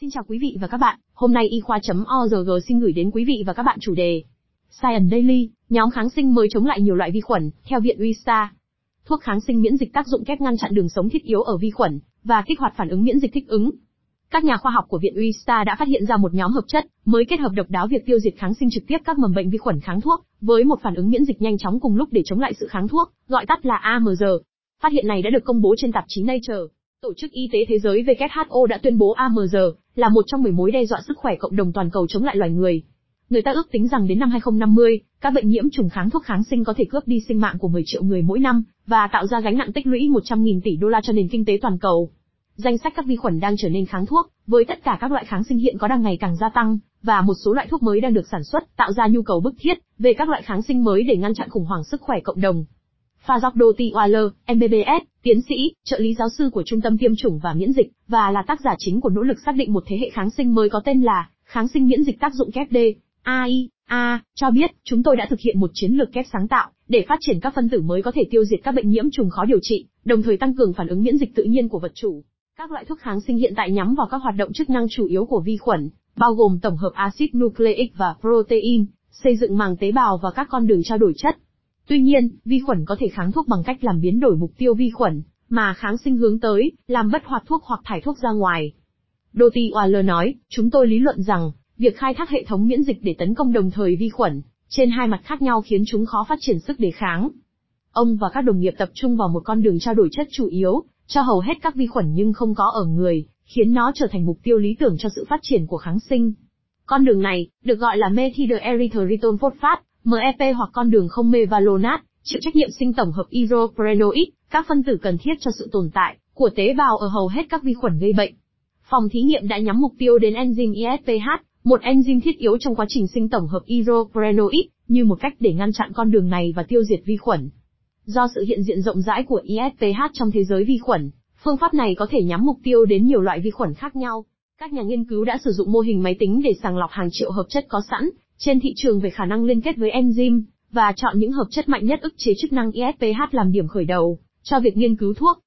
Xin chào quý vị và các bạn, hôm nay y khoa.org xin gửi đến quý vị và các bạn chủ đề Science Daily, nhóm kháng sinh mới chống lại nhiều loại vi khuẩn, theo Viện Uisa. Thuốc kháng sinh miễn dịch tác dụng kép ngăn chặn đường sống thiết yếu ở vi khuẩn, và kích hoạt phản ứng miễn dịch thích ứng. Các nhà khoa học của Viện Uisa đã phát hiện ra một nhóm hợp chất mới kết hợp độc đáo việc tiêu diệt kháng sinh trực tiếp các mầm bệnh vi khuẩn kháng thuốc, với một phản ứng miễn dịch nhanh chóng cùng lúc để chống lại sự kháng thuốc, gọi tắt là AMR. Phát hiện này đã được công bố trên tạp chí Nature. Tổ chức Y tế Thế giới WHO đã tuyên bố AMR là một trong 10 mối đe dọa sức khỏe cộng đồng toàn cầu chống lại loài người. Người ta ước tính rằng đến năm 2050, các bệnh nhiễm trùng kháng thuốc kháng sinh có thể cướp đi sinh mạng của 10 triệu người mỗi năm và tạo ra gánh nặng tích lũy 100.000 tỷ đô la cho nền kinh tế toàn cầu. Danh sách các vi khuẩn đang trở nên kháng thuốc, với tất cả các loại kháng sinh hiện có đang ngày càng gia tăng, và một số loại thuốc mới đang được sản xuất, tạo ra nhu cầu bức thiết về các loại kháng sinh mới để ngăn chặn khủng hoảng sức khỏe cộng đồng. Fazogdo Waller, MBBS, tiến sĩ, trợ lý giáo sư của Trung tâm Tiêm chủng và Miễn dịch, và là tác giả chính của nỗ lực xác định một thế hệ kháng sinh mới có tên là kháng sinh miễn dịch tác dụng kép D, AI, A, cho biết, chúng tôi đã thực hiện một chiến lược kép sáng tạo, để phát triển các phân tử mới có thể tiêu diệt các bệnh nhiễm trùng khó điều trị, đồng thời tăng cường phản ứng miễn dịch tự nhiên của vật chủ. Các loại thuốc kháng sinh hiện tại nhắm vào các hoạt động chức năng chủ yếu của vi khuẩn, bao gồm tổng hợp axit nucleic và protein, xây dựng màng tế bào và các con đường trao đổi chất. Tuy nhiên, vi khuẩn có thể kháng thuốc bằng cách làm biến đổi mục tiêu vi khuẩn, mà kháng sinh hướng tới, làm bất hoạt thuốc hoặc thải thuốc ra ngoài. Dottie Waller nói, chúng tôi lý luận rằng, việc khai thác hệ thống miễn dịch để tấn công đồng thời vi khuẩn, trên hai mặt khác nhau khiến chúng khó phát triển sức đề kháng. Ông và các đồng nghiệp tập trung vào một con đường trao đổi chất chủ yếu, cho hầu hết các vi khuẩn nhưng không có ở người, khiến nó trở thành mục tiêu lý tưởng cho sự phát triển của kháng sinh. Con đường này, được gọi là methyl phosphate, MEP hoặc con đường không mevalonate, chịu trách nhiệm sinh tổng hợp isoprenoid, các phân tử cần thiết cho sự tồn tại của tế bào ở hầu hết các vi khuẩn gây bệnh. Phòng thí nghiệm đã nhắm mục tiêu đến enzyme ISPH, một enzyme thiết yếu trong quá trình sinh tổng hợp isoprenoid, như một cách để ngăn chặn con đường này và tiêu diệt vi khuẩn. Do sự hiện diện rộng rãi của ISPH trong thế giới vi khuẩn, phương pháp này có thể nhắm mục tiêu đến nhiều loại vi khuẩn khác nhau. Các nhà nghiên cứu đã sử dụng mô hình máy tính để sàng lọc hàng triệu hợp chất có sẵn trên thị trường về khả năng liên kết với enzyme và chọn những hợp chất mạnh nhất ức chế chức năng ISPH làm điểm khởi đầu cho việc nghiên cứu thuốc.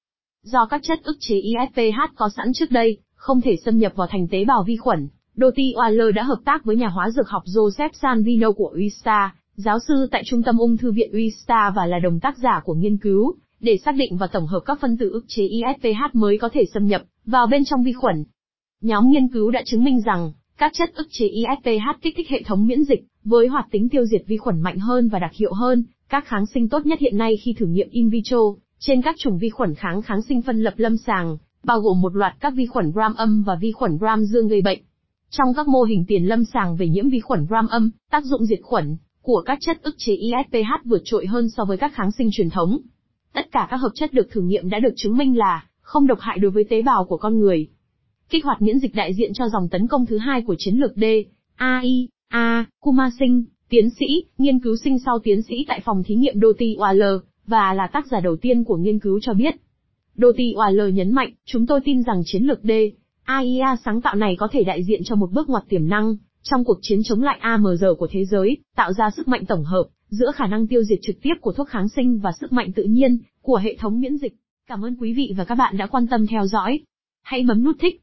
Do các chất ức chế ISPH có sẵn trước đây, không thể xâm nhập vào thành tế bào vi khuẩn, Doty Waller đã hợp tác với nhà hóa dược học Joseph Sanvino của UISTA, giáo sư tại Trung tâm Ung thư viện UISTA và là đồng tác giả của nghiên cứu, để xác định và tổng hợp các phân tử ức chế ISPH mới có thể xâm nhập vào bên trong vi khuẩn. Nhóm nghiên cứu đã chứng minh rằng, các chất ức chế ISPH kích thích hệ thống miễn dịch, với hoạt tính tiêu diệt vi khuẩn mạnh hơn và đặc hiệu hơn, các kháng sinh tốt nhất hiện nay khi thử nghiệm in vitro, trên các chủng vi khuẩn kháng kháng sinh phân lập lâm sàng, bao gồm một loạt các vi khuẩn gram âm và vi khuẩn gram dương gây bệnh. Trong các mô hình tiền lâm sàng về nhiễm vi khuẩn gram âm, tác dụng diệt khuẩn của các chất ức chế ISPH vượt trội hơn so với các kháng sinh truyền thống. Tất cả các hợp chất được thử nghiệm đã được chứng minh là không độc hại đối với tế bào của con người. Kích hoạt miễn dịch đại diện cho dòng tấn công thứ hai của chiến lược D, AI, A, Kumar Singh, tiến sĩ, nghiên cứu sinh sau tiến sĩ tại phòng thí nghiệm Doti Waller, và là tác giả đầu tiên của nghiên cứu cho biết. Doti Waller nhấn mạnh, chúng tôi tin rằng chiến lược D, AIA sáng tạo này có thể đại diện cho một bước ngoặt tiềm năng, trong cuộc chiến chống lại AMR của thế giới, tạo ra sức mạnh tổng hợp, giữa khả năng tiêu diệt trực tiếp của thuốc kháng sinh và sức mạnh tự nhiên, của hệ thống miễn dịch. Cảm ơn quý vị và các bạn đã quan tâm theo dõi. Hãy bấm nút thích,